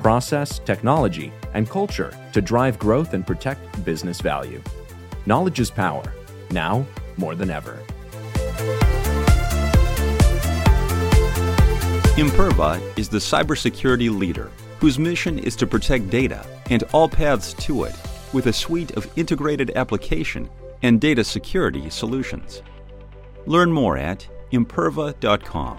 process, technology, and culture to drive growth and protect business value. Knowledge is power, now more than ever. Imperva is the cybersecurity leader whose mission is to protect data and all paths to it with a suite of integrated application and data security solutions. Learn more at imperva.com.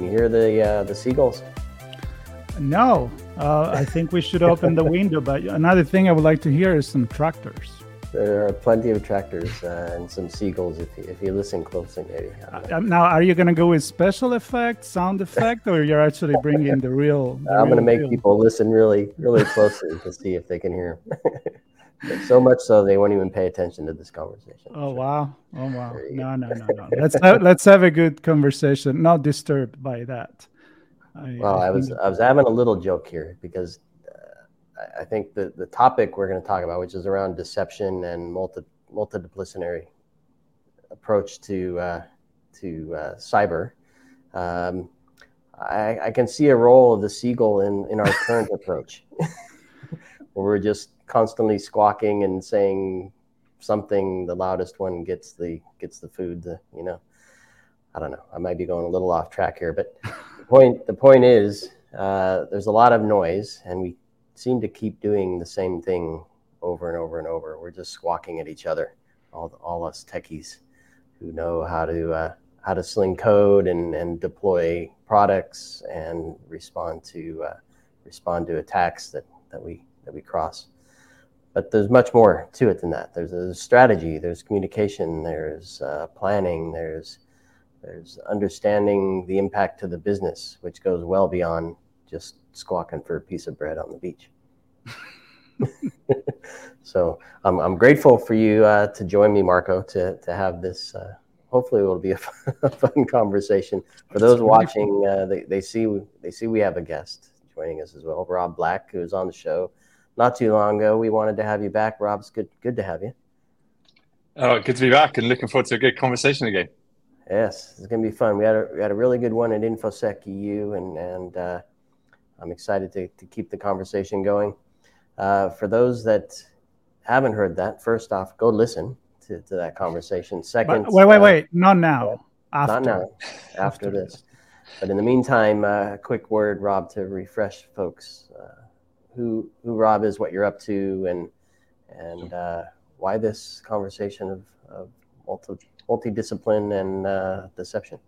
Can you hear the uh, the seagulls? No, uh, I think we should open the window. But another thing I would like to hear is some tractors. There are plenty of tractors uh, and some seagulls if you, if you listen closely, maybe. I don't know. Um, now, are you going to go with special effect, sound effect, or you're actually bringing the real? the I'm going to make people listen really, really closely to see if they can hear. so much so they won't even pay attention to this conversation. Oh wow! Oh wow! No, no, no, no. Let's have, let's have a good conversation. Not disturbed by that. I, Well, I was I was having a little joke here because uh, I- I think the the topic we're going to talk about, which is around deception and multi multidisciplinary approach to uh, to uh, cyber, um, I, I can see a role of the seagull in in our current approach, where we're just constantly squawking and saying something. The loudest one gets the gets the food. The, you know, I don't know. I might be going a little off track here, but the point the point is uh, there's a lot of noise, and we seem to keep doing the same thing over and over and over. We're just squawking at each other, all all us techies who know how to uh, how to sling code and, and deploy products and respond to uh, respond to attacks that, that we that we cross. But there's much more to it than that. There's a strategy, there's communication, there's uh, planning, there's there's understanding the impact to the business, which goes well beyond just squawking for a piece of bread on the beach. so I'm, I'm grateful for you uh, to join me, Marco, to, to have this. Uh, hopefully, it will be a fun, a fun conversation. For those watching, uh, they, they see they see we have a guest joining us as well, Rob Black, who's on the show not too long ago. We wanted to have you back, Rob. It's good good to have you. Oh, good to be back and looking forward to a good conversation again. Yes, it's going to be fun. We had a, we had a really good one at InfoSec EU, and, and uh, I'm excited to, to keep the conversation going. Uh, for those that haven't heard that, first off, go listen to, to that conversation. Second, But wait, wait, uh, wait! Not now. After. not now, after, After this. But in the meantime, uh, a quick word, Rob, to refresh folks uh, who who Rob is, what you're up to, and and uh, why this conversation of, of multi multidiscipline and uh, deception.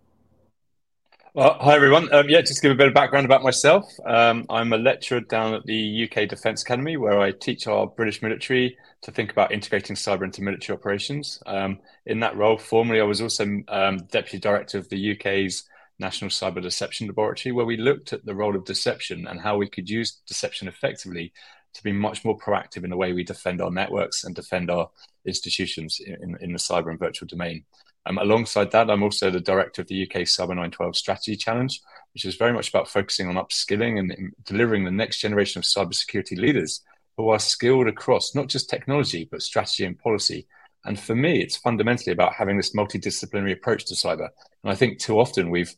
Well, hi everyone. Um, yeah, just to give a bit of background about myself. Um, I'm a lecturer down at the UK Defence Academy, where I teach our British military to think about integrating cyber into military operations. Um, in that role, formerly, I was also um, deputy director of the UK's National Cyber Deception Laboratory, where we looked at the role of deception and how we could use deception effectively to be much more proactive in the way we defend our networks and defend our institutions in, in the cyber and virtual domain. Um, alongside that, I'm also the director of the UK Cyber 912 Strategy Challenge, which is very much about focusing on upskilling and delivering the next generation of cybersecurity leaders who are skilled across not just technology, but strategy and policy. And for me, it's fundamentally about having this multidisciplinary approach to cyber. And I think too often we've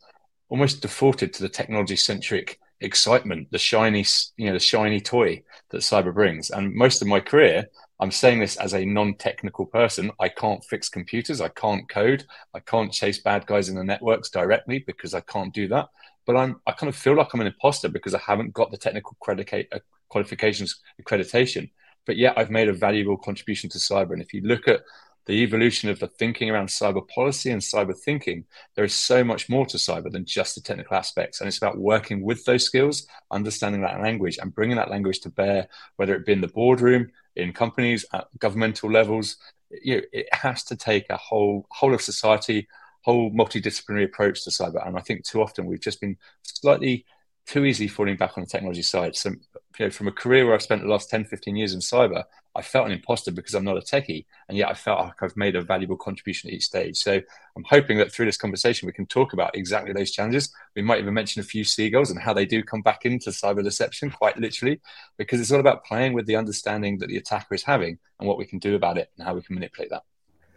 almost defaulted to the technology centric excitement, the shiny, you know, the shiny toy that cyber brings. And most of my career, I'm saying this as a non-technical person. I can't fix computers. I can't code. I can't chase bad guys in the networks directly because I can't do that. But I'm, I kind of feel like I'm an imposter because I haven't got the technical uh, qualifications, accreditation. But yet I've made a valuable contribution to cyber. And if you look at the evolution of the thinking around cyber policy and cyber thinking, there is so much more to cyber than just the technical aspects. And it's about working with those skills, understanding that language, and bringing that language to bear, whether it be in the boardroom, in companies, at governmental levels. You know, it has to take a whole whole of society, whole multidisciplinary approach to cyber. And I think too often we've just been slightly too easy falling back on the technology side. So, you know, from a career where I've spent the last 10, 15 years in cyber, I felt an imposter because I'm not a techie, and yet I felt like I've made a valuable contribution at each stage. So I'm hoping that through this conversation we can talk about exactly those challenges. We might even mention a few seagulls and how they do come back into cyber deception, quite literally, because it's all about playing with the understanding that the attacker is having and what we can do about it and how we can manipulate that.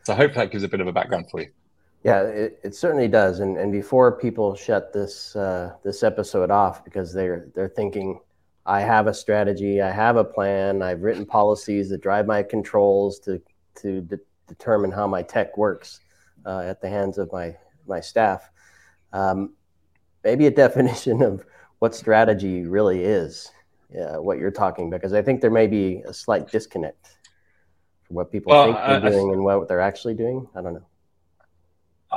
So I hope that gives a bit of a background for you. Yeah, it, it certainly does. And and before people shut this uh, this episode off because they're they're thinking, I have a strategy, I have a plan, I've written policies that drive my controls to to de- determine how my tech works uh, at the hands of my my staff. Um, maybe a definition of what strategy really is, uh, what you're talking because I think there may be a slight disconnect from what people well, think they're doing and what they're actually doing. I don't know.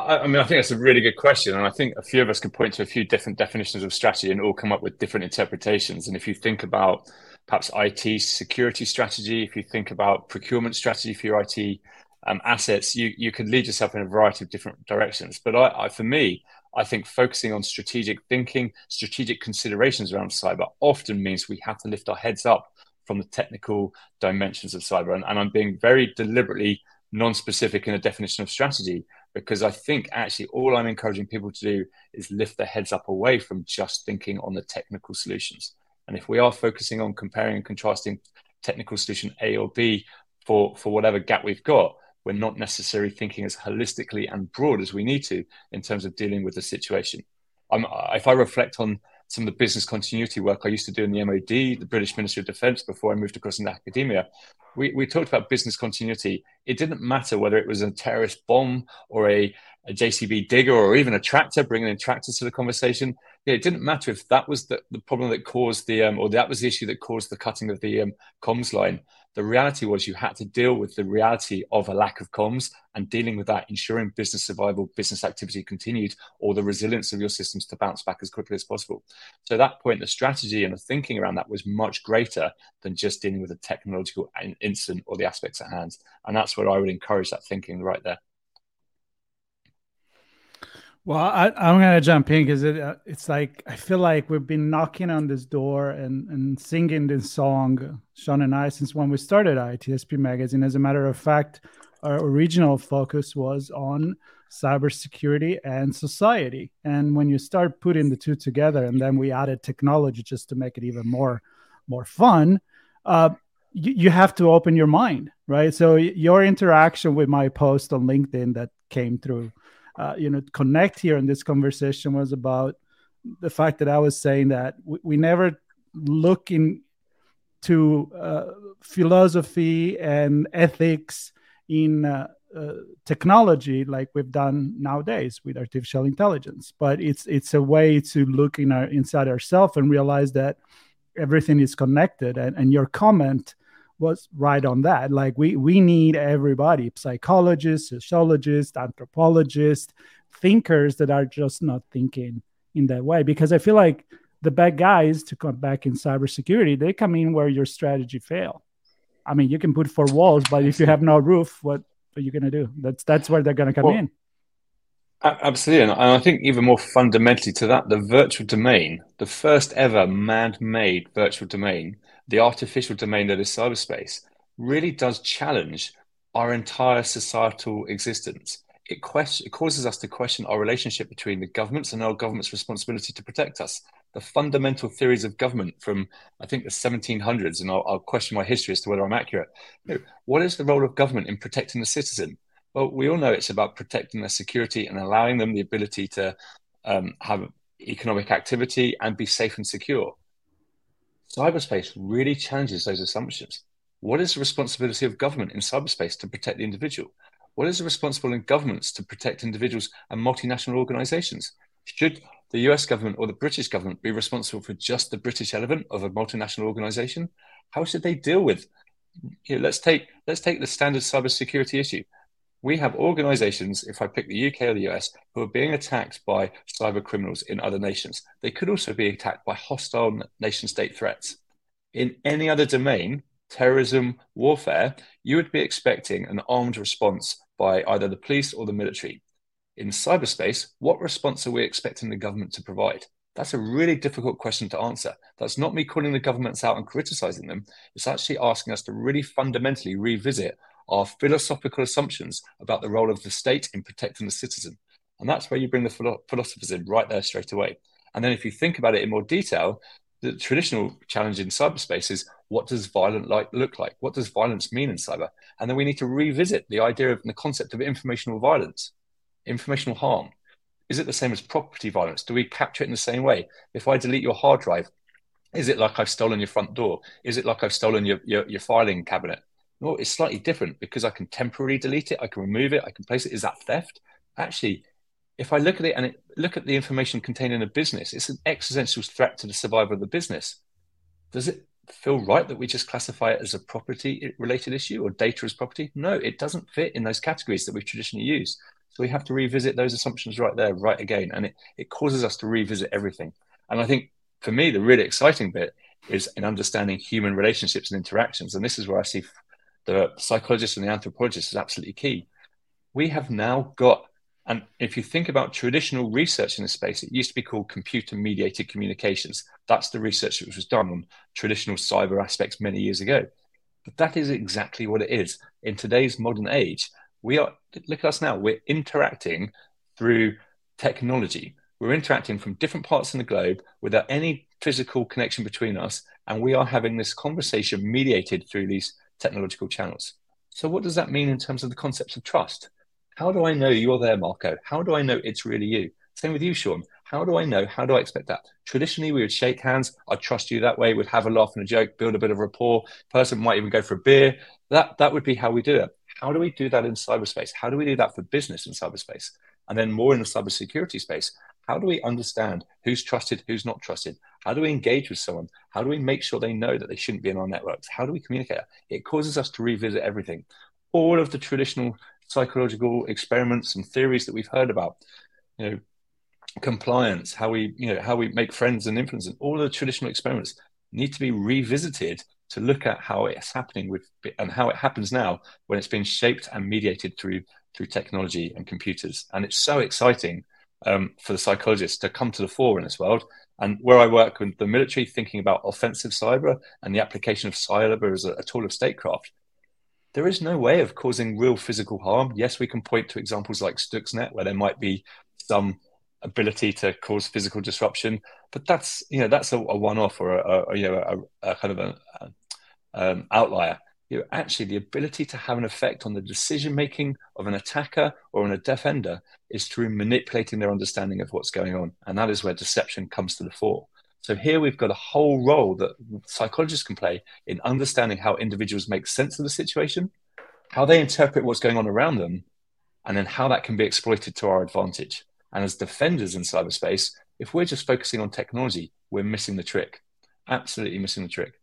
I, mean, I think that's a really good question, and I think a few of us can point to a few different definitions of strategy and all come up with different interpretations. And if you think about perhaps IT security strategy, if you think about procurement strategy for your IT um, assets, you you could lead yourself in a variety of different directions. But I, I, for me, I think focusing on strategic thinking, strategic considerations around cyber often means we have to lift our heads up from the technical dimensions of cyber. And, and I'm being very deliberately non-specific in a definition of strategy because I think actually all I'm encouraging people to do is lift their heads up away from just thinking on the technical solutions. And if we are focusing on comparing and contrasting technical solution A or B for, for whatever gap we've got, we're not necessarily thinking as holistically and broad as we need to in terms of dealing with the situation. I'm, if I reflect on some of the business continuity work I used to do in the MOD, the British Ministry of Defence, before I moved across into academia, we, we talked about business continuity. It didn't matter whether it was a terrorist bomb or a, a JCB digger or even a tractor, bringing in tractors to the conversation. Yeah, it didn't matter if that was the, the problem that caused the, um, or that was the issue that caused the cutting of the um, comms line the reality was you had to deal with the reality of a lack of comms and dealing with that, ensuring business survival, business activity continued, or the resilience of your systems to bounce back as quickly as possible. So at that point, the strategy and the thinking around that was much greater than just dealing with a technological incident or the aspects at hand. And that's where I would encourage that thinking right there. Well, I, am going to jump in because it, uh, it's like I feel like we've been knocking on this door and, and singing this song, Sean and I, since when we started ITSP Magazine. As a matter of fact, our original focus was on cybersecurity and society. And when you start putting the two together, and then we added technology just to make it even more more fun, uh, you, you have to open your mind, right? So your interaction with my post on LinkedIn that came through uh, you know connect here in this conversation was about the fact that I was saying that we, we never look into uh, philosophy and ethics in uh, uh, technology like we've done nowadays with artificial intelligence but it's it's a way to look in our inside ourselves and realize that everything is connected and, and your comment was right on that. Like we we need everybody, psychologists, sociologists, anthropologists, thinkers that are just not thinking in that way. Because I feel like the bad guys to come back in cybersecurity, they come in where your strategy fail. I mean, you can put four walls, but if you have no roof, what are you gonna do? That's that's where they're gonna come well, in. Absolutely, and I think even more fundamentally to that, the virtual domain, the first ever man-made virtual domain, the artificial domain that is cyberspace really does challenge our entire societal existence. It, it causes us to question our relationship between the governments and our government's responsibility to protect us. The fundamental theories of government from, I think, the 1700s, and I'll, I'll question my history as to whether I'm accurate. What is the role of government in protecting the citizen? Well, we all know it's about protecting their security and allowing them the ability to um, have economic activity and be safe and secure cyberspace really challenges those assumptions. What is the responsibility of government in cyberspace to protect the individual? What is the responsibility in governments to protect individuals and multinational organizations? Should the US government or the British government be responsible for just the British element of a multinational organization? How should they deal with? Let's take let's take the standard cybersecurity issue. We have organizations, if I pick the UK or the US, who are being attacked by cyber criminals in other nations. They could also be attacked by hostile nation state threats. In any other domain, terrorism, warfare, you would be expecting an armed response by either the police or the military. In cyberspace, what response are we expecting the government to provide? That's a really difficult question to answer. That's not me calling the governments out and criticizing them. It's actually asking us to really fundamentally revisit our philosophical assumptions about the role of the state in protecting the citizen. And that's where you bring the philosophers in right there straight away. And then if you think about it in more detail, the traditional challenge in cyberspace is what does violent like look like? What does violence mean in cyber? And then we need to revisit the idea of the concept of informational violence, informational harm. Is it the same as property violence? Do we capture it in the same way? If I delete your hard drive, is it like I've stolen your front door? Is it like I've stolen your, your, your filing cabinet? No, it's slightly different because I can temporarily delete it, I can remove it, I can place it. Is that theft? Actually, if I look at it and it, look at the information contained in a business, it's an existential threat to the survival of the business. Does it feel right that we just classify it as a property related issue or data as property? No, it doesn't fit in those categories that we've traditionally used. So we have to revisit those assumptions right there, right again. And it, it causes us to revisit everything. And I think for me, the really exciting bit is in understanding human relationships and interactions. And this is where I see the psychologist and the anthropologist is absolutely key. We have now got and if you think about traditional research in this space, it used to be called computer mediated communications. That's the research that was done on traditional cyber aspects many years ago. But that is exactly what it is. In today's modern age, we are, look at us now, we're interacting through technology. We're interacting from different parts of the globe without any physical connection between us. And we are having this conversation mediated through these technological channels. So, what does that mean in terms of the concepts of trust? How do I know you're there, Marco? How do I know it's really you? Same with you, Sean. How do I know? How do I expect that? Traditionally, we would shake hands. I'd trust you that way. We'd have a laugh and a joke, build a bit of rapport. Person might even go for a beer. That that would be how we do it. How do we do that in cyberspace? How do we do that for business in cyberspace? And then more in the cybersecurity space, how do we understand who's trusted, who's not trusted? How do we engage with someone? How do we make sure they know that they shouldn't be in our networks? How do we communicate? It causes us to revisit everything. All of the traditional psychological experiments and theories that we've heard about, you know, compliance, how we, you know, how we make friends and influence, and all the traditional experiments need to be revisited to look at how it's happening with and how it happens now when it's been shaped and mediated through through technology and computers. And it's so exciting um, for the psychologists to come to the fore in this world. And where I work with the military, thinking about offensive cyber and the application of cyber as a, a tool of statecraft, there is no way of causing real physical harm. Yes, we can point to examples like Stuxnet where there might be some ability to cause physical disruption, but that's you know that's a, a one-off or a, a you know a, a kind of an um, outlier. You know, actually, the ability to have an effect on the decision making of an attacker or on a defender is through manipulating their understanding of what's going on, and that is where deception comes to the fore. So here we've got a whole role that psychologists can play in understanding how individuals make sense of the situation, how they interpret what's going on around them, and then how that can be exploited to our advantage. And as defenders in cyberspace, if we're just focusing on technology, we're missing the trick. Absolutely missing the trick.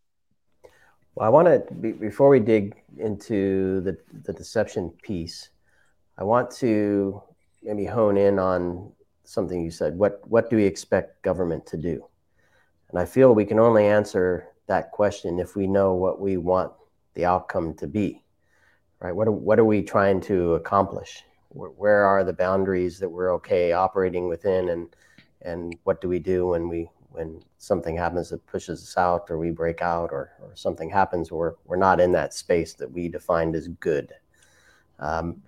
Well, I want to, before we dig into the, the deception piece, I want to maybe hone in on something you said. What, what do we expect government to do? And I feel we can only answer that question if we know what we want the outcome to be, right? What are, what are we trying to accomplish? Where, where are the boundaries that we're okay operating within, and and what do we do when we when something happens that pushes us out, or we break out, or, or something happens where we're not in that space that we defined as good. Um,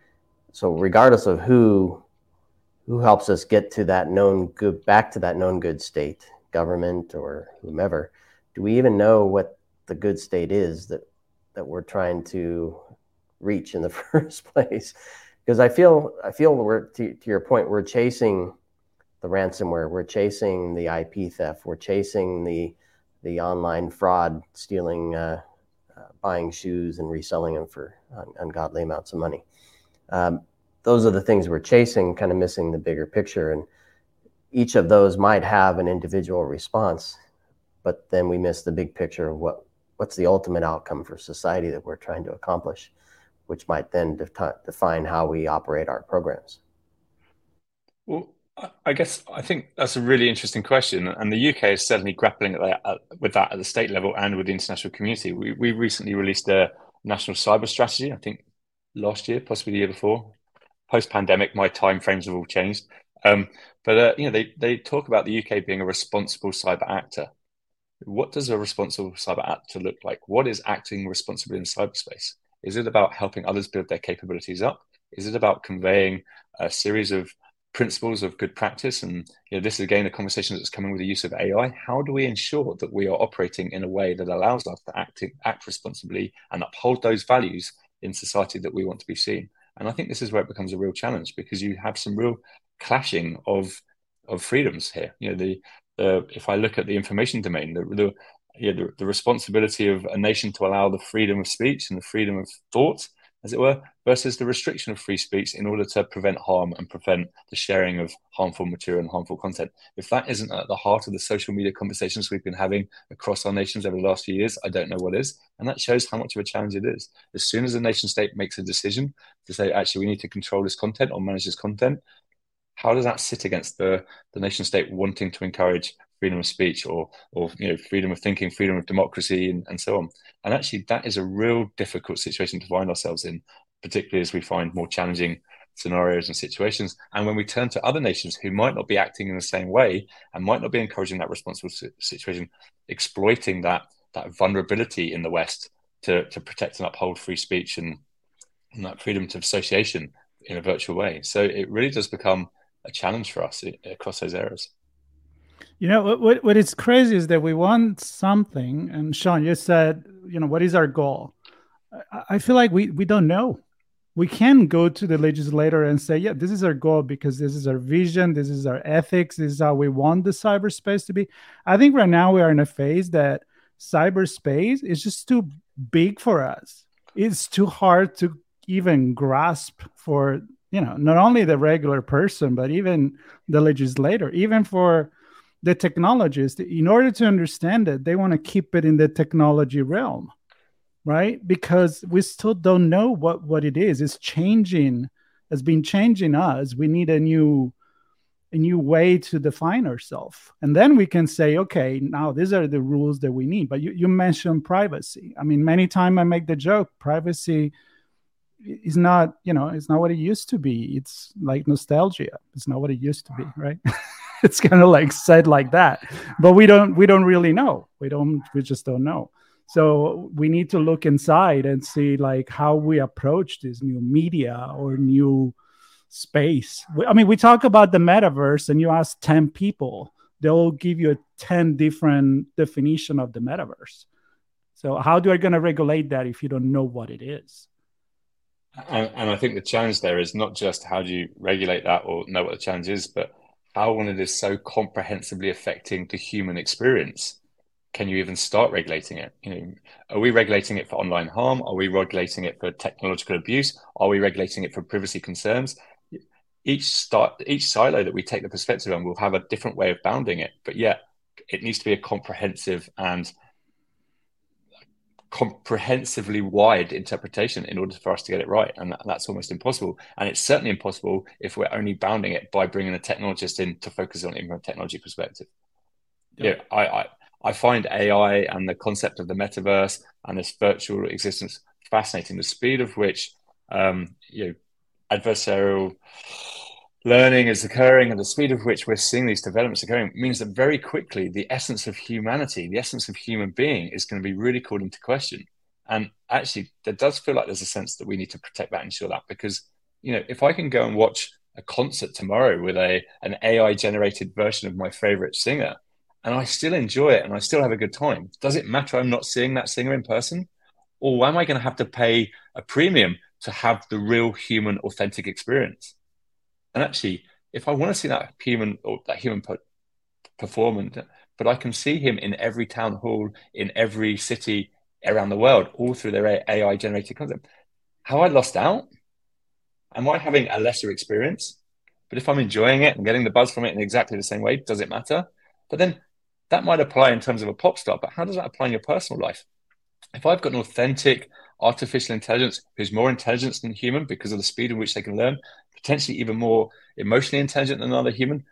so regardless of who who helps us get to that known good back to that known good state government or whomever, do we even know what the good state is that that we're trying to reach in the first place? Because I feel I feel we're to, to your point, we're chasing the ransomware, we're chasing the IP theft, we're chasing the the online fraud, stealing, uh, uh, buying shoes and reselling them for un- ungodly amounts of money. Um, those are the things we're chasing, kind of missing the bigger picture. And each of those might have an individual response, but then we miss the big picture of what what's the ultimate outcome for society that we're trying to accomplish, which might then de- define how we operate our programs. Well, I guess I think that's a really interesting question, and the UK is certainly grappling that, with that at the state level and with the international community. We we recently released a national cyber strategy. I think last year, possibly the year before. Post pandemic, my time frames have all changed. Um, but uh, you know, they they talk about the UK being a responsible cyber actor. What does a responsible cyber actor look like? What is acting responsibly in cyberspace? Is it about helping others build their capabilities up? Is it about conveying a series of principles of good practice? And you know, this is again a conversation that's coming with the use of AI. How do we ensure that we are operating in a way that allows us to act act responsibly and uphold those values in society that we want to be seen? And I think this is where it becomes a real challenge because you have some real clashing of of freedoms here. You know, the the if I look at the information domain, the the the, the responsibility of a nation to allow the freedom of speech and the freedom of thought as it were, versus the restriction of free speech in order to prevent harm and prevent the sharing of harmful material and harmful content. If that isn't at the heart of the social media conversations we've been having across our nations over the last few years, I don't know what is. And that shows how much of a challenge it is. As soon as a nation state makes a decision to say, actually, we need to control this content or manage this content, how does that sit against the, the nation state wanting to encourage freedom of speech or or you know freedom of thinking freedom of democracy and, and so on. And actually that is a real difficult situation to find ourselves in particularly as we find more challenging scenarios and situations. And when we turn to other nations who might not be acting in the same way and might not be encouraging that responsible situation exploiting that that vulnerability in the west to to protect and uphold free speech and, and that freedom of association in a virtual way. So it really does become a challenge for us eh, across those areas you know what? What is crazy is that we want something, and Sean, you said, you know, what is our goal? I feel like we we don't know. We can go to the legislator and say, yeah, this is our goal because this is our vision, this is our ethics, this is how we want the cyberspace to be. I think right now we are in a phase that cyberspace is just too big for us. It's too hard to even grasp for you know not only the regular person but even the legislator even for the technologists, in order to understand it, they want to keep it in the technology realm, right? Because we still don't know what what it is. It's changing. It's been changing us. We need a new a new way to define ourselves and then we can say okay now these are the rules that we need but you, you mentioned privacy i mean many times i make the joke privacy is not you know it's not what it used to be it's like nostalgia it's not what it used to be right it's kind of like said like that. But we don't we don't really know. We don't we just don't know. So we need to look inside and see like how we approach this new media or new space. I mean we talk about the metaverse and you ask 10 people they'll give you a 10 different definition of the metaverse. So how do i going to regulate that if you don't know what it is? And, and, I think the challenge there is not just how do you regulate that or know what the challenge is, but how when it is so comprehensively affecting the human experience? Can you even start regulating it? You know are we regulating it for online harm? Are we regulating it for technological abuse? Are we regulating it for privacy concerns? Each start each silo that we take the perspective on will have a different way of bounding it but yet it needs to be a comprehensive and comprehensively wide interpretation in order for us to get it right and that, that's almost impossible. And it's certainly impossible if we're only bounding it by bringing a technologist in to focus on it from a technology perspective. Yeah, yeah I, I i find ai and the concept of the metaverse and this virtual existence fascinating. The speed of which um you know adversarial learning is occurring and the speed of which we're seeing these developments occurring means that very quickly the essence of humanity, the essence of human being is going to be really called into question. And actually, there does feel like there's a sense that we need to protect that and ensure that because, you know, if I can go and watch a concert tomorrow with a an AI generated version of my favorite singer and I still enjoy it and I still have a good time, does it matter I'm not seeing that singer in person? Or am I going to have to pay a premium to have the real human authentic experience? And actually, if I want to see that human or that human performance, but I can see him in every town hall, in every city around the world, all through their AI generated content. How I lost out? Am I having a lesser experience? But if I'm enjoying it and getting the buzz from it in exactly the same way, does it matter? But then that might apply in terms of a pop star, but how does that apply in your personal life? If I've got an authentic artificial intelligence who's more intelligent than human because of the speed in which they can learn, potentially even more emotionally intelligent than another human,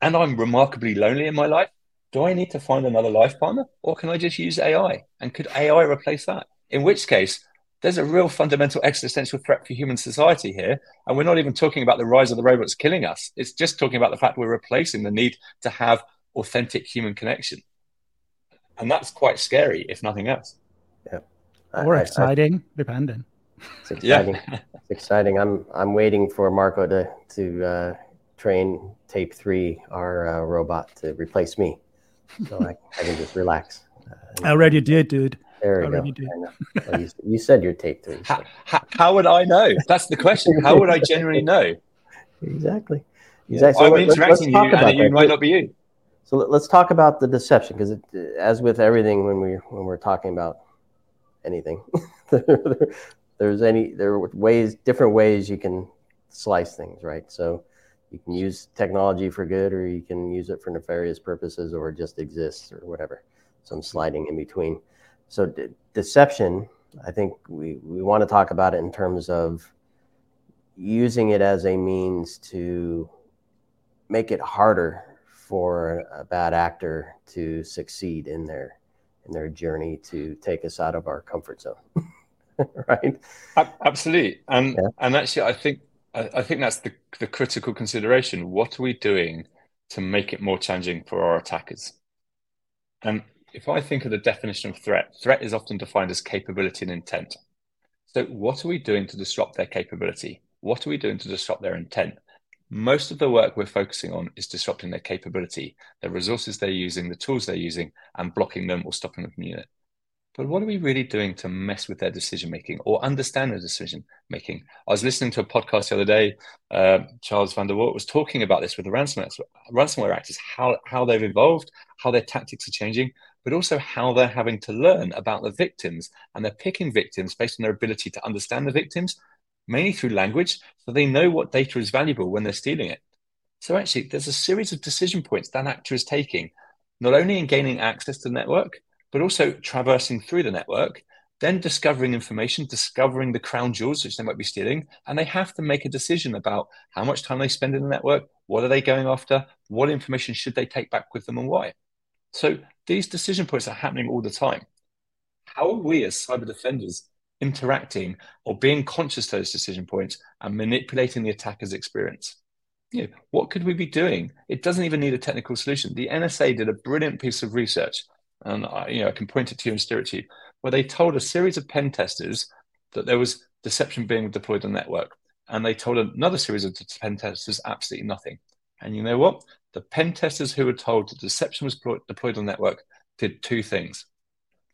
and I'm remarkably lonely in my life, do I need to find another life partner or can I just use AI? And could AI replace that? In which case, there's a real fundamental existential threat for human society here. And we're not even talking about the rise of the robots killing us. It's just talking about the fact we're replacing the need to have authentic human connection. And that's quite scary, if nothing else. Yeah. Or exciting, I, depending. It's exciting. Yeah. it's exciting. I'm I'm waiting for Marco to to uh, train Tape Three, our uh, robot, to replace me, so I, I can just relax. Uh, I already did, dude. There we go. Well, you, you, said you're Tape Three. So. How, how, would I know? That's the question. How would I generally know? Exactly. Exactly. So I'm interacting you, and you might not be you. So let's talk about the deception, because as with everything, when we when we're talking about anything, there's any there are ways, different ways you can slice things, right? So you can use technology for good, or you can use it for nefarious purposes, or just exists, or whatever. Some sliding in between. So de- deception, I think we we want to talk about it in terms of using it as a means to make it harder for a bad actor to succeed in their in their journey to take us out of our comfort zone right? Absolutely. And yeah. and actually i think I, I think that's the, the critical consideration. What are we doing to make it more challenging for our attackers? And if i think of the definition of threat threat is often defined as capability and intent. So what are we doing to disrupt their capability? What are we doing to disrupt their intent? Most of the work we're focusing on is disrupting their capability, the resources they're using, the tools they're using, and blocking them or stopping them from using it. But what are we really doing to mess with their decision making or understand their decision making? I was listening to a podcast the other day. Uh, Charles van der Walt was talking about this with the ransomware, ransomware actors, how, how they've evolved, how their tactics are changing, but also how they're having to learn about the victims. And they're picking victims based on their ability to understand the victims mainly through language, so they know what data is valuable when they're stealing it. So actually, there's a series of decision points that actor is taking, not only in gaining access to the network, but also traversing through the network, then discovering information, discovering the crown jewels which they might be stealing, and they have to make a decision about how much time they spend in the network, what are they going after, what information should they take back with them, and why. So these decision points are happening all the time. How are we as cyber defenders interacting or being conscious of those decision points and manipulating the attacker's experience. You know, what could we be doing? It doesn't even need a technical solution. The NSA did a brilliant piece of research, and I, you know I can point it to you and steer it to you, where they told a series of pen testers that there was deception being deployed on the network, and they told another series of pen testers absolutely nothing. And you know what? The pen testers who were told that deception was deployed on the network did two things.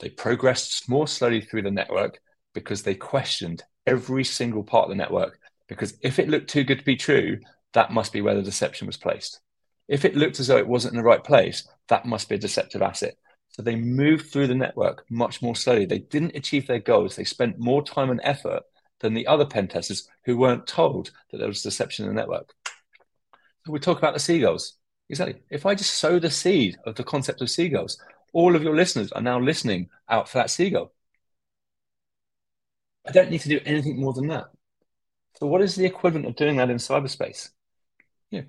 They progressed more slowly through the network because they questioned every single part of the network. Because if it looked too good to be true, that must be where the deception was placed. If it looked as though it wasn't in the right place, that must be a deceptive asset. So they moved through the network much more slowly. They didn't achieve their goals. They spent more time and effort than the other pen testers who weren't told that there was deception in the network. So we talk about the seagulls. Exactly. If I just sow the seed of the concept of seagulls, all of your listeners are now listening out for that seagull. I don't need to do anything more than that. So, what is the equivalent of doing that in cyberspace? Yeah,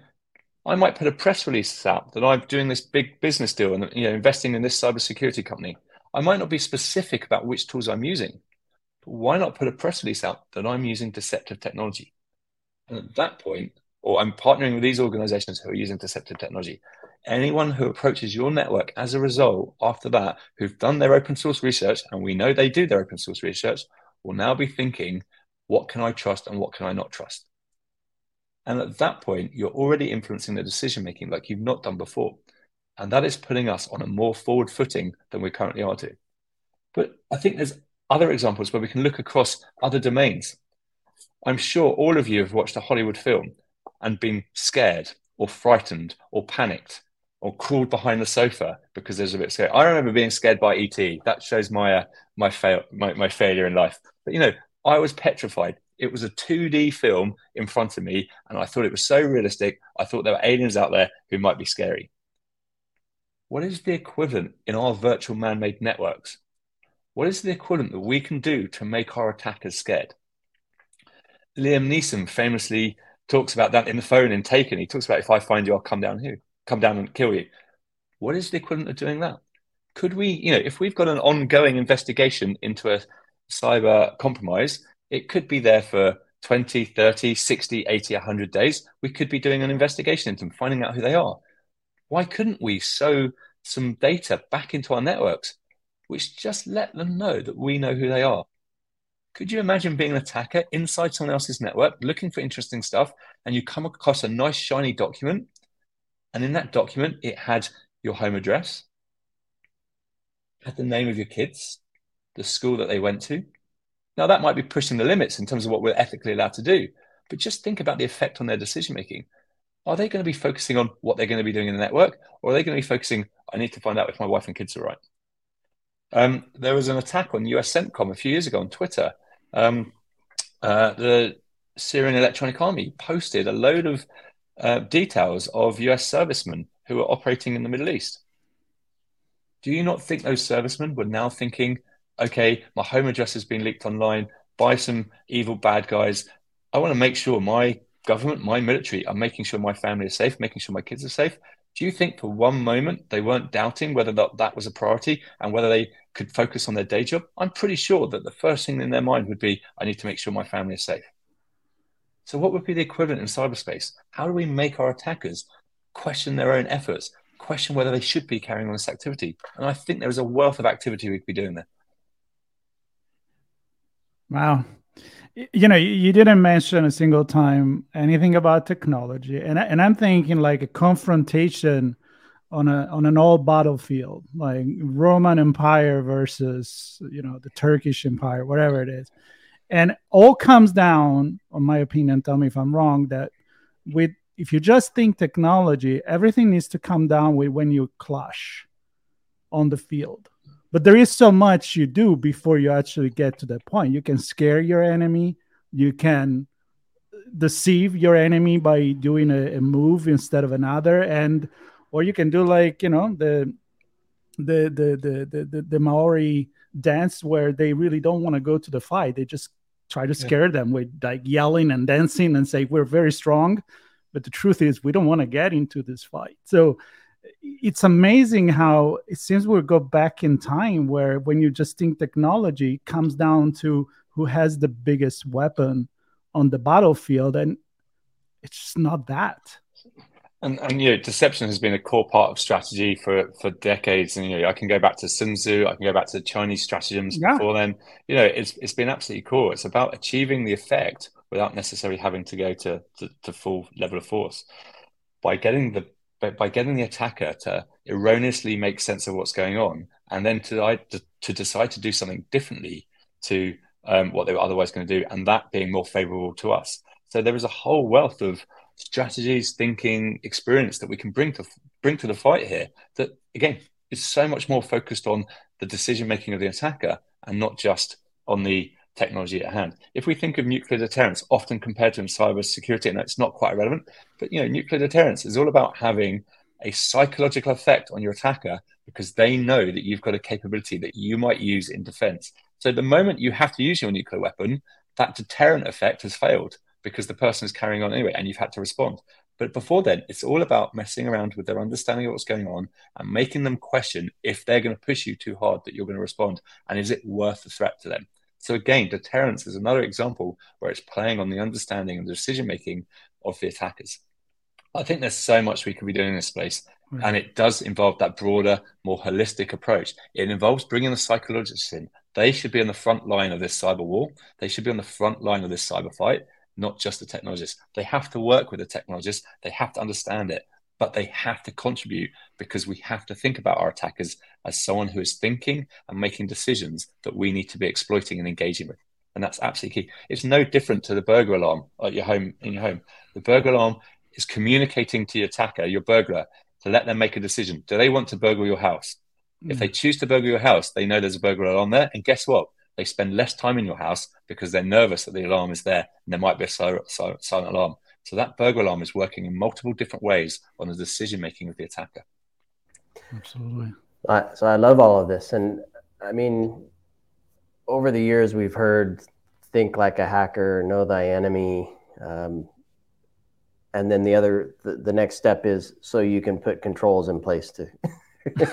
I might put a press release out that I'm doing this big business deal and you know investing in this cybersecurity company. I might not be specific about which tools I'm using, but why not put a press release out that I'm using deceptive technology? And at that point, or I'm partnering with these organizations who are using deceptive technology. Anyone who approaches your network as a result after that, who've done their open source research, and we know they do their open source research, will now be thinking, what can I trust and what can I not trust? And at that point, you're already influencing the decision making like you've not done before. And that is putting us on a more forward footing than we currently are to. But I think there's other examples where we can look across other domains. I'm sure all of you have watched a Hollywood film and been scared or frightened or panicked or crawled behind the sofa because there's a bit scared. I remember being scared by ET. That shows my uh, my fail my, my failure in life. But you know, I was petrified It was a 2D film in front of me, and I thought it was so realistic. I thought there were aliens out there who might be scary. What is the equivalent in our virtual man made networks? What is the equivalent that we can do to make our attackers scared? Liam Neeson famously talks about that in the phone in Taken. He talks about if I find you, I'll come down here, come down and kill you. What is the equivalent of doing that? Could we, you know, if we've got an ongoing investigation into a cyber compromise, it could be there for 20, 30, 60, 80, 100 days. We could be doing an investigation into them, finding out who they are. Why couldn't we sow some data back into our networks, which just let them know that we know who they are? Could you imagine being an attacker inside someone else's network, looking for interesting stuff, and you come across a nice shiny document, and in that document it had your home address, had the name of your kids, the school that they went to. Now that might be pushing the limits in terms of what we're ethically allowed to do, but just think about the effect on their decision making. Are they going to be focusing on what they're going to be doing in the network, or are they going to be focusing? I need to find out if my wife and kids are right. Um, there was an attack on US CENTCOM a few years ago on Twitter um, uh, the Syrian Electronic Army posted a load of uh, details of US servicemen who were operating in the Middle East. Do you not think those servicemen were now thinking, okay, my home address has been leaked online by some evil bad guys? I want to make sure my government, my military are making sure my family is safe, making sure my kids are safe. Do you think for one moment they weren't doubting whether that, that was a priority and whether they could focus on their day job? I'm pretty sure that the first thing in their mind would be, I need to make sure my family is safe. So, what would be the equivalent in cyberspace? How do we make our attackers question their own efforts, question whether they should be carrying on this activity? And I think there is a wealth of activity we could be doing there. Wow. You know you didn't mention a single time anything about technology and, and i'm thinking like a confrontation on a on an old battlefield like roman empire versus you know the turkish empire whatever it is. And all comes down on my opinion tell me if i'm wrong that with if you just think technology everything needs to come down with when you clash on the field but there is so much you do before you actually get to that point. You can scare your enemy. You can deceive your enemy by doing a, a, move instead of another. And or you can do like you know the the the the the, the, the maori dance where they really don't want to go to the fight. They just try to scare yeah. them with like yelling and dancing and say we're very strong. But the truth is we don't want to get into this fight. So it's amazing how it seems we go back in time where when you just think technology comes down to who has the biggest weapon on the battlefield and it's just not that. And, and you know deception has been a core part of strategy for for decades. And you know i can go back to sun tzu i can go back to chinese stratagems yeah. before then. You know it's it's been absolutely core it's about achieving the effect without necessarily having to go to, to, to full level of force. By getting the but by getting the attacker to erroneously make sense of what's going on and then to, to, decide to do something differently to um, what they were otherwise going to do, and that being more favorable to us. So there is a whole wealth of strategies, thinking, experience that we can bring to bring to the fight here. That again is so much more focused on the decision making of the attacker and not just on the technology at hand. If we think of nuclear deterrence, often compared to cyber security, and it's not quite relevant, but you know, nuclear deterrence is all about having a psychological effect on your attacker because they know that you've got a capability that you might use in defense. So the moment you have to use your nuclear weapon, that deterrent effect has failed because the person is carrying on anyway and you've had to respond. But before then, it's all about messing around with their understanding of what's going on and making them question if they're going to push you too hard that you're going to respond. And is it worth the threat to them? So, again, deterrence is another example where it's playing on the understanding and the decision making of the attackers. I think there's so much we could be doing in this space. Right. And it does involve that broader, more holistic approach. It involves bringing the psychologists in. They should be on the front line of this cyber war. They should be on the front line of this cyber fight, not just the technologists. They have to work with the technologists. They have to understand it, but they have to contribute because we have to think about our attackers as someone who is thinking and making decisions that we need to be exploiting and engaging with. And that's absolutely key. It's no different to the burglar alarm at your home in your home. The burglar alarm is communicating to your attacker, your burglar, to let them make a decision. Do they want to burgle your house? Mm. If they hmm. choose to burgle your house, they know there's a burglar alarm there. And guess what? They spend less time in your house because they're nervous that the alarm is there and there might be a silent, silent alarm. So that burglar alarm is working in multiple different ways on the decision making of the attacker. Absolutely. Uh, so I love all of this, and I mean, over the years we've heard "think like a hacker," "know thy enemy," um, and then the other, the, the next step is so you can put controls in place to.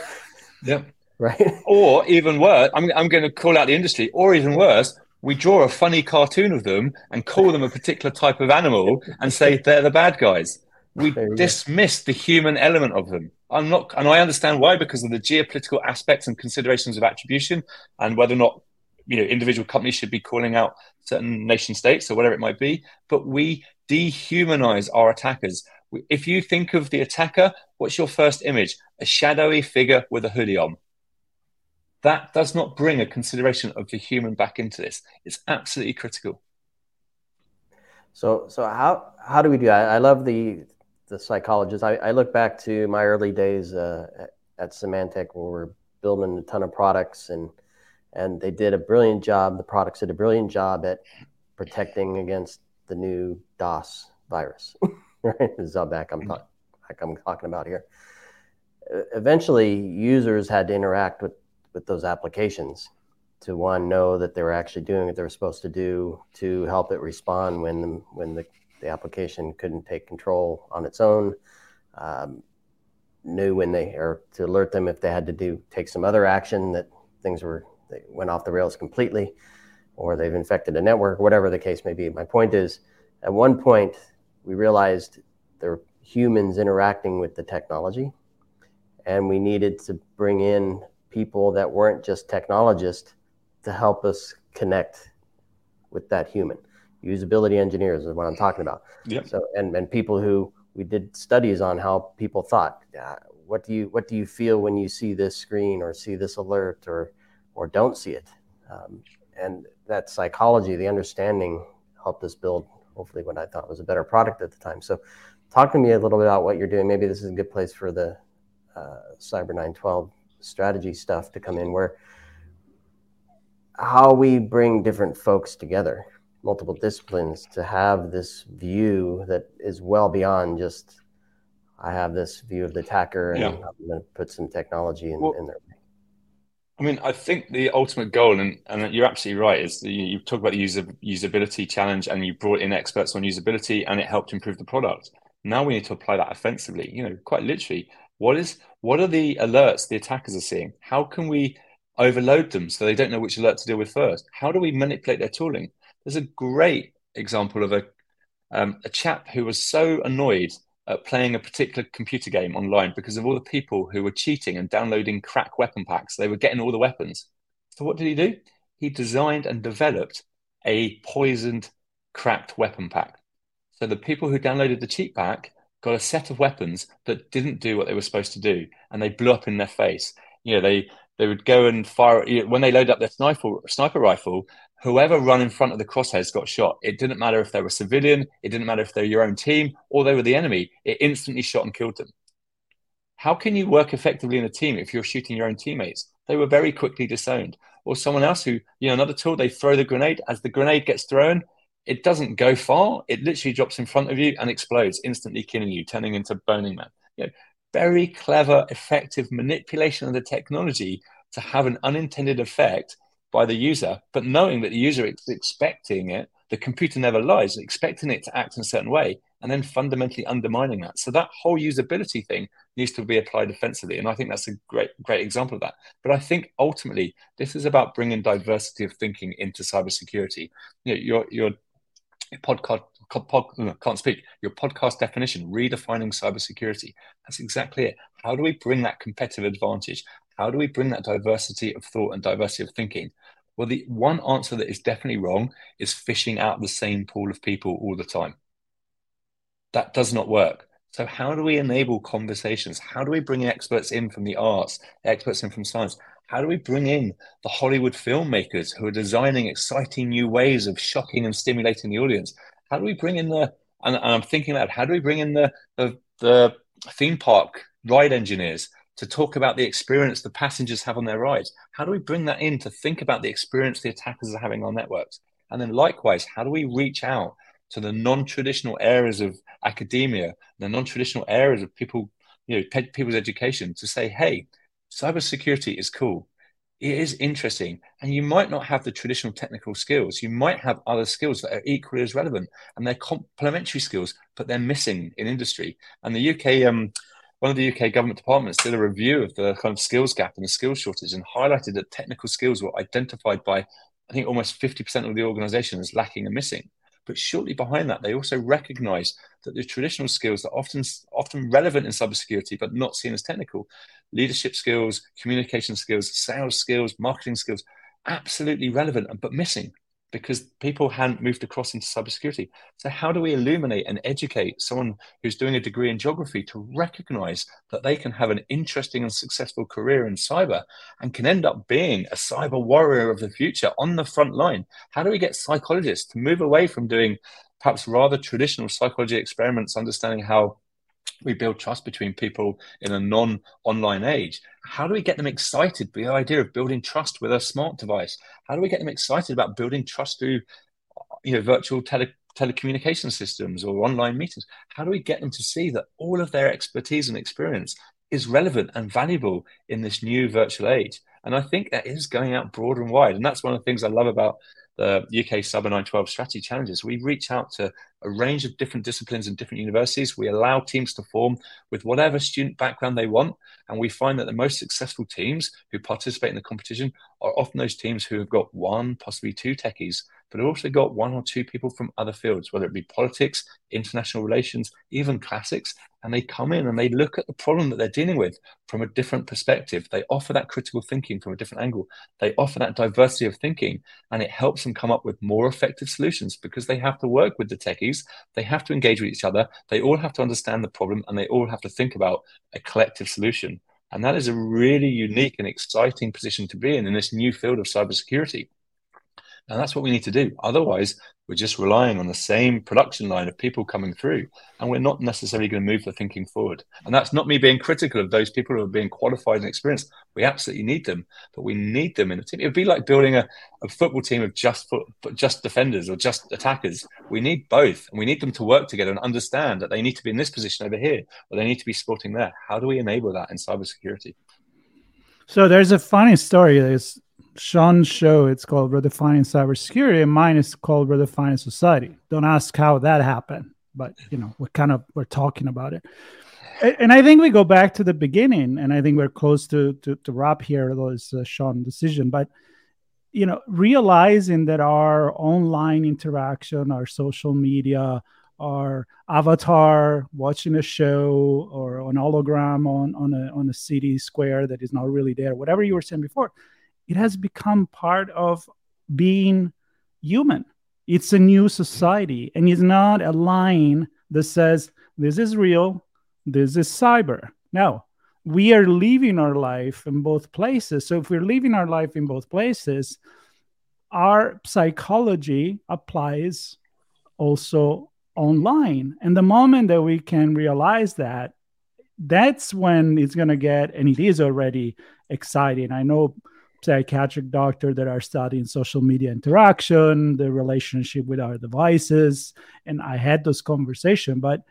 yeah. Right. Or even worse, I'm, I'm going to call out the industry, or even worse, we draw a funny cartoon of them and call them a particular type of animal and say they're the bad guys. We dismiss the human element of them. I'm not, and I understand why because of the geopolitical aspects and considerations of attribution and whether or not you know individual companies should be calling out certain nation states or whatever it might be. But we dehumanize our attackers. If you think of the attacker, what's your first image? A shadowy figure with a hoodie on that does not bring a consideration of the human back into this. It's absolutely critical. So, so how how do we do? That? I love the the psychologist. I, I look back to my early days uh, at Symantec, where we're building a ton of products, and and they did a brilliant job. The products did a brilliant job at protecting against the new DOS virus. right, this is how back I'm, talk, I'm talking about here. Eventually, users had to interact with with those applications to one know that they were actually doing what they were supposed to do to help it respond when the, when the, the application couldn't take control on its own um, knew when they or to alert them if they had to do take some other action that things were they went off the rails completely or they've infected a network whatever the case may be my point is at one point we realized there were humans interacting with the technology and we needed to bring in people that weren't just technologists to help us connect with that human. Usability engineers is what I'm talking about. Yep. So and and people who we did studies on how people thought. Uh, what do you what do you feel when you see this screen or see this alert or or don't see it? Um, and that psychology, the understanding, helped us build hopefully what I thought was a better product at the time. So, talk to me a little bit about what you're doing. Maybe this is a good place for the uh, Cyber 912 strategy stuff to come in where how we bring different folks together multiple disciplines to have this view that is well beyond just i have this view of the attacker and yeah. i'm going to put some technology in, well, in there I mean, I think the ultimate goal, and, and you're absolutely right, is the, you talk about the user, usability challenge and you brought in experts on usability and it helped improve the product. Now we need to apply that offensively, you know, quite literally. What is what are the alerts the attackers are seeing? How can we overload them so they don't know which alert to deal with first? How do we manipulate their tooling? There's a great example of a um, a chap who was so annoyed at playing a particular computer game online because of all the people who were cheating and downloading crack weapon packs. They were getting all the weapons. So what did he do? He designed and developed a poisoned cracked weapon pack. So the people who downloaded the cheat pack got a set of weapons that didn't do what they were supposed to do, and they blew up in their face. You know, they they would go and fire when they load up their sniper sniper rifle. Whoever run in front of the crosshairs got shot. It didn't matter if they were civilian. It didn't matter if they were your own team or they were the enemy. It instantly shot and killed them. How can you work effectively in a team if you're shooting your own teammates? They were very quickly disowned. Or someone else who, you know, another tool, they throw the grenade. As the grenade gets thrown, it doesn't go far. It literally drops in front of you and explodes, instantly killing you, turning into Burning Man. You know, very clever, effective manipulation of the technology to have an unintended effect by the user, but knowing that the user is expecting it, the computer never lies, expecting it to act in a certain way, and then fundamentally undermining that. So that whole usability thing needs to be applied offensively, and I think that's a great, great example of that. But I think ultimately this is about bringing diversity of thinking into cybersecurity. You know, your your podcast pod, can't speak your podcast definition redefining cybersecurity that's exactly it how do we bring that competitive advantage how do we bring that diversity of thought and diversity of thinking well the one answer that is definitely wrong is fishing out the same pool of people all the time that does not work so how do we enable conversations how do we bring experts in from the arts experts in from science how do we bring in the Hollywood filmmakers who are designing exciting new ways of shocking and stimulating the audience? How do we bring in the and, and I'm thinking about how do we bring in the, the the theme park ride engineers to talk about the experience the passengers have on their rides? How do we bring that in to think about the experience the attackers are having on networks? And then likewise, how do we reach out to the non-traditional areas of academia, the non-traditional areas of people, you know, people's education to say, hey, cybersecurity is cool. It is interesting. And you might not have the traditional technical skills. You might have other skills that are equally as relevant and they're complementary skills, but they're missing in industry. And the UK, um, one of the UK government departments did a review of the kind of skills gap and the skills shortage and highlighted that technical skills were identified by, I think, almost 50% of the organization as lacking and missing. But shortly behind that, they also recognize that the traditional skills that are often often relevant in cybersecurity, but not seen as technical, leadership skills, communication skills, sales skills, marketing skills, absolutely relevant but missing because people hadn't moved across into cybersecurity. So, how do we illuminate and educate someone who's doing a degree in geography to recognize that they can have an interesting and successful career in cyber and can end up being a cyber warrior of the future on the front line? How do we get psychologists to move away from doing perhaps rather traditional psychology experiments, understanding how we build trust between people in a non online age. How do we get them excited by the idea of building trust with a smart device? How do we get them excited about building trust through you know, virtual tele- telecommunication systems or online meetings? How do we get them to see that all of their expertise and experience is relevant and valuable in this new virtual age? And I think that is going out broad and wide. And that's one of the things I love about the UK Cyber 912 strategy challenges, we reach out to a range of different disciplines and different universities. We allow teams to form with whatever student background they want. And we find that the most successful teams who participate in the competition are often those teams who have got one, possibly two techies, but also got one or two people from other fields, whether it be politics, international relations, even classics. And they come in and they look at the problem that they're dealing with from a different perspective. They offer that critical thinking from a different angle. They offer that diversity of thinking, and it helps them come up with more effective solutions because they have to work with the techies. They have to engage with each other. They all have to understand the problem and they all have to think about a collective solution. And that is a really unique and exciting position to be in in this new field of cybersecurity. And that's what we need to do. Otherwise, we're just relying on the same production line of people coming through, and we're not necessarily going to move the thinking forward. And that's not me being critical of those people who are being qualified and experienced. We absolutely need them, but we need them in a team. It would be like building a, a football team of just foot, just defenders or just attackers. We need both, and we need them to work together and understand that they need to be in this position over here, or they need to be sporting there. How do we enable that in cybersecurity? So there's a funny story. There's Sean's show, it's called Redefining Cybersecurity, and mine is called Redefining Society. Don't ask how that happened, but you know, we're kind of we're talking about it. And I think we go back to the beginning, and I think we're close to to, to wrap here, it's a Sean decision. But you know, realizing that our online interaction, our social media, our avatar watching a show or an hologram on on a on a city square that is not really there, whatever you were saying before, it has become part of being human. It's a new society, and it's not a line that says, This is real, this is cyber. No, we are living our life in both places. So if we're living our life in both places, our psychology applies also online. And the moment that we can realize that, that's when it's going to get, and it is already exciting. I know psychiatric doctor that are studying social media interaction, the relationship with our devices. And I had those conversations, but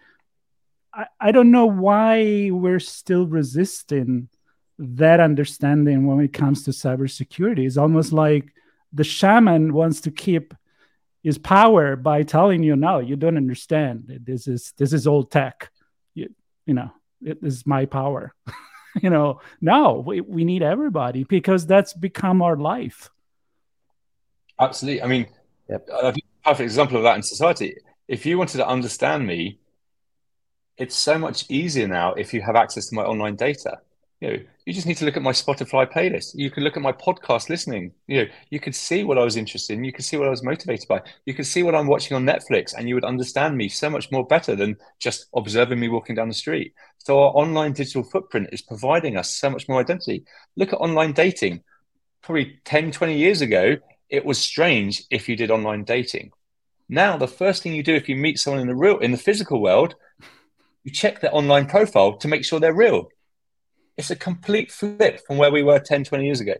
I, I don't know why we're still resisting that understanding when it comes to cybersecurity. It's almost like the shaman wants to keep his power by telling you, no, you don't understand. This is this is old tech. You, you know, it is my power. you know no we, we need everybody because that's become our life. Absolutely. I mean yep. a perfect example of that in society. If you wanted to understand me it's so much easier now if you have access to my online data you know, you just need to look at my Spotify playlist. You can look at my podcast listening. You know, you could see what I was interested in. You could see what I was motivated by. You could see what I'm watching on Netflix, and you would understand me so much more better than just observing me walking down the street. So our online digital footprint is providing us so much more identity. Look at online dating. Probably 10, 20 years ago, it was strange if you did online dating. Now, the first thing you do if you meet someone in the real, in the physical world, you check their online profile to make sure they're real it's a complete flip from where we were 10, 20 years ago.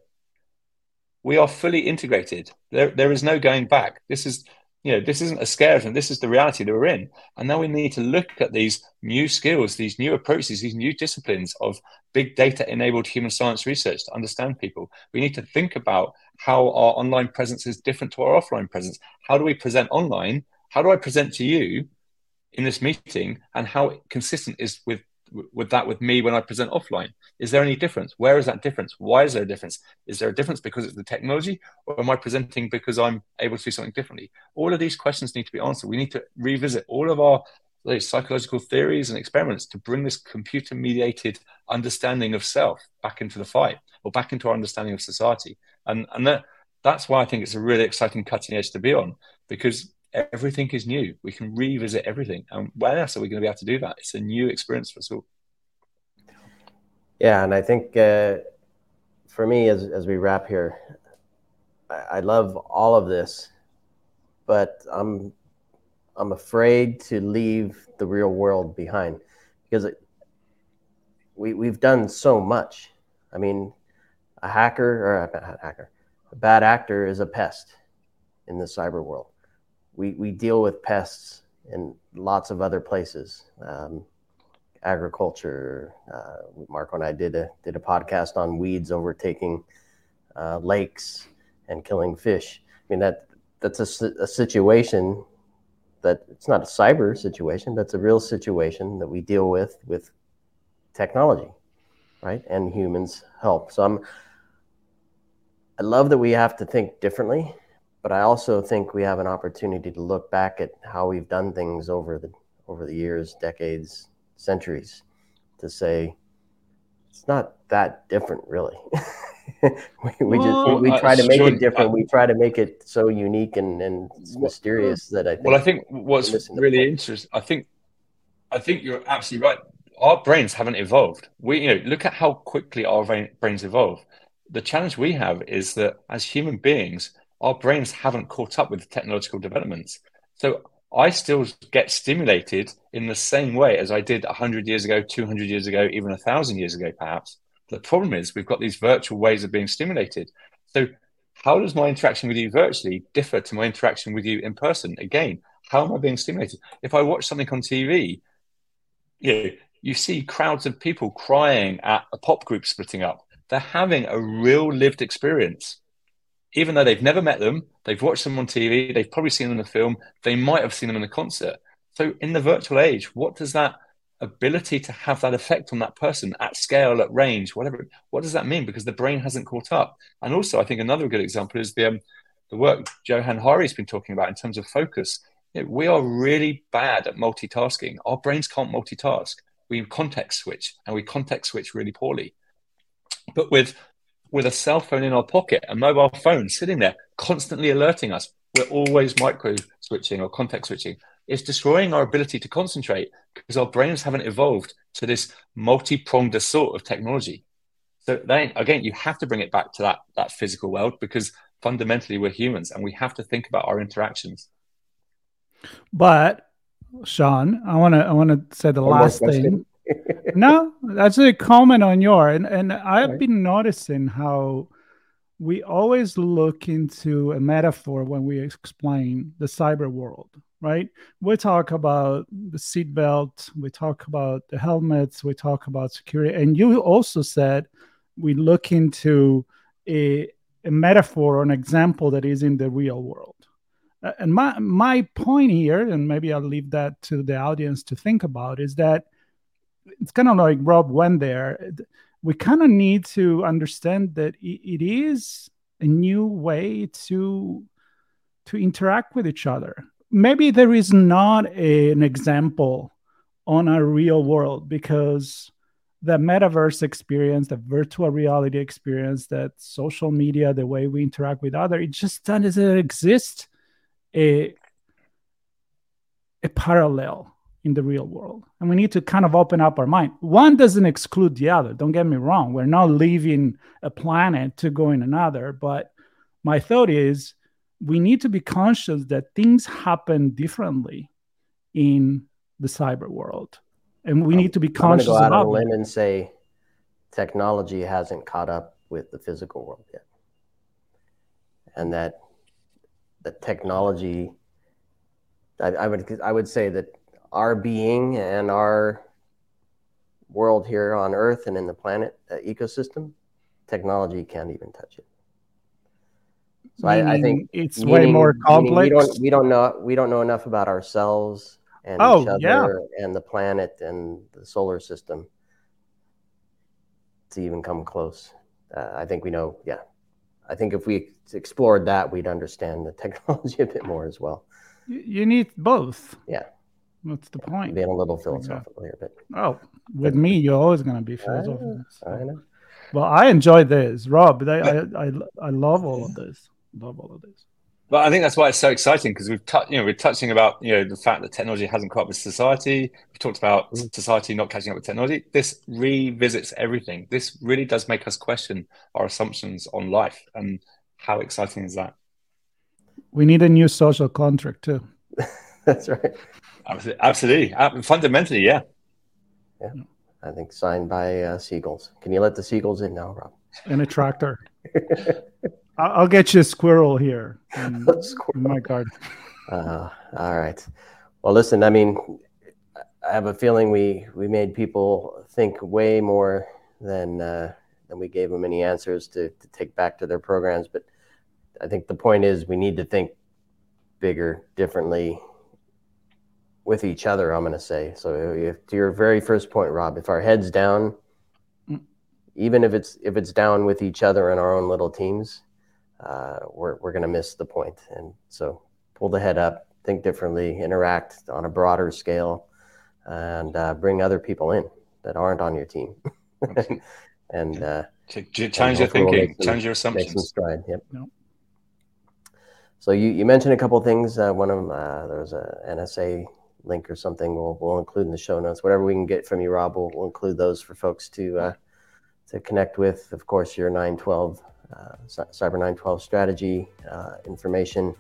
we are fully integrated. There, there is no going back. This is, you know, this isn't a scare thing. This is the reality that we're in. And now we need to look at these new skills, these new approaches, these new disciplines of big data enabled human science research to understand people. We need to think about how our online presence is different to our offline presence. How do we present online? How do I present to you in this meeting? And how consistent is with with that with me when I present offline? Is there any difference? Where is that difference? Why is there a difference? Is there a difference because it's the technology, or am I presenting because I'm able to do something differently? All of these questions need to be answered. We need to revisit all of our psychological theories and experiments to bring this computer mediated understanding of self back into the fight or back into our understanding of society. And, and that, that's why I think it's a really exciting cutting edge to be on because everything is new. We can revisit everything. And when else are we going to be able to do that? It's a new experience for us all. Yeah, and I think uh, for me, as as we wrap here, I, I love all of this, but I'm I'm afraid to leave the real world behind because it, we we've done so much. I mean, a hacker or a bad hacker, a bad actor is a pest in the cyber world we, we deal with pests in lots of other places. Um, agriculture. Uh, Marco and I did a did a podcast on weeds overtaking uh, lakes and killing fish. I mean that that's a, a situation that it's not a cyber situation, but it's a real situation that we deal with with technology, right? And humans help. So I'm. I love that we have to think differently but I also think we have an opportunity to look back at how we've done things over the over the years, decades, centuries, to say it's not that different, really. we, we well, just we, we try to uh, make it different. We try to make it so unique and, and mysterious that I think. Well, I think what's really interesting. I think I think you're absolutely right. Our brains haven't evolved. We you know look at how quickly our brains evolve. The challenge we have is that as human beings, our brains haven't caught up with technological developments. So I still get stimulated in the same way as I did 100 years ago, 200 years ago, even 1,000 years ago, perhaps. The problem is we've got these virtual ways of being stimulated. So, how does my interaction with you virtually differ to my interaction with you in person? Again, how am I being stimulated? If I watch something on TV, you you see crowds of people crying at a pop group splitting up. They're having a real lived experience even though they've never met them, they've watched them on TV, they've probably seen them in a film, they might have seen them in a concert. So, in the virtual age, what does that ability to have that effect on that person at scale, at range, whatever, what does that mean? Because the brain hasn't caught up. And also, I think another good example is the, um, the work Johann Hari's been talking about in terms of focus. You know, we are really bad at multitasking. Our brains can't multitask. We context switch and we context switch really poorly. But with with a cell phone in our pocket, a mobile phone sitting there, constantly alerting us. We're always micro switching or context switching. It's destroying our ability to concentrate because our brains haven't evolved to this multi-pronged assault of technology. So then again, you have to bring it back to that that physical world because fundamentally we're humans and we have to think about our interactions. But Sean, I want to I want to say the One last thing no, that's a comment on your and and I've right. been noticing how we always look into a metaphor when we explain the cyber world, right? We talk about the seatbelt, we talk about the helmets, we talk about security, and you also said we look into a, a metaphor or an example that is in the real world. And my my point here, and maybe I'll leave that to the audience to think about, is that it's kind of like Rob went there. We kind of need to understand that it is a new way to to interact with each other. Maybe there is not a, an example on a real world because the metaverse experience, the virtual reality experience, that social media, the way we interact with other, it just doesn't exist a a parallel in the real world. And we need to kind of open up our mind. One doesn't exclude the other. Don't get me wrong. We're not leaving a planet to go in another. But my thought is we need to be conscious that things happen differently in the cyber world. And we need to be conscious I'm go out on a limb and say technology hasn't caught up with the physical world yet. and that the technology. I, I would I would say that our being and our world here on Earth and in the planet uh, ecosystem, technology can't even touch it. So I, I, think it's meaning, way more complex. We don't, we don't know we don't know enough about ourselves and oh, each other yeah. and the planet and the solar system to even come close. Uh, I think we know, yeah. I think if we explored that, we'd understand the technology a bit more as well. You need both. Yeah. What's the point? Being a little philosophical here, but oh, with me, you're always going to be philosophical. I know. I know. Well, I enjoyed this, Rob. I, I, I, I love all of this. Love all of this. But I think that's why it's so exciting because we've touched, you know, we're touching about you know the fact that technology hasn't caught up with society. We've talked about mm. society not catching up with technology. This revisits everything. This really does make us question our assumptions on life. And how exciting is that? We need a new social contract too. that's right. Absolutely, fundamentally, yeah. Yeah, I think signed by uh, seagulls. Can you let the seagulls in now, Rob? And a tractor. I'll get you a squirrel here in, squirrel. in my garden. Uh, all right. Well, listen. I mean, I have a feeling we we made people think way more than uh, than we gave them any answers to to take back to their programs. But I think the point is we need to think bigger, differently with each other. I'm going to say so. If, to your very first point, Rob, if our heads down, mm. even if it's if it's down with each other in our own little teams uh, we're, we're going to miss the point. And so pull the head up, think differently, interact on a broader scale, and uh, bring other people in that aren't on your team. and uh, change your thinking, we'll change your assumptions. Make some stride. Yep. yep. So you, you mentioned a couple things. Uh, one of them, uh, was a NSA link or something. We'll, we'll include in the show notes. Whatever we can get from you, Rob, we'll, we'll include those for folks to uh, to connect with. Of course, your 912 uh, Cyber 912 strategy uh, information,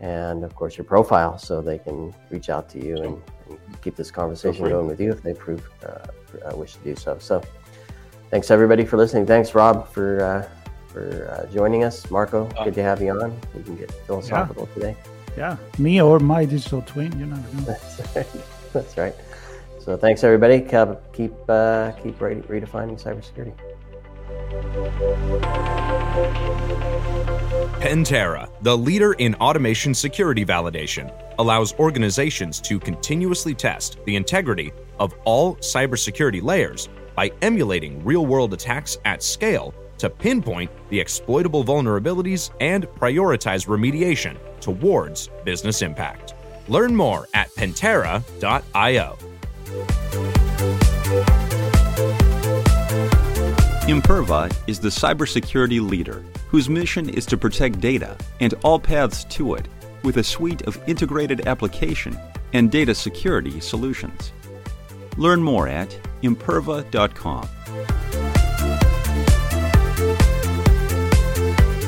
and of course your profile, so they can reach out to you and, and keep this conversation going with you if they prove uh, wish to do so. So, thanks everybody for listening. Thanks Rob for for joining us. Marco, good to have you on. We can get philosophical yeah. today. Yeah, me or my digital twin. You never know. That's right. That's right. So thanks everybody. Keep uh, keep redefining cybersecurity. Pentera, the leader in automation security validation, allows organizations to continuously test the integrity of all cybersecurity layers by emulating real world attacks at scale to pinpoint the exploitable vulnerabilities and prioritize remediation towards business impact. Learn more at pentera.io. Imperva is the cybersecurity leader whose mission is to protect data and all paths to it with a suite of integrated application and data security solutions. Learn more at imperva.com.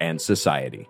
and society.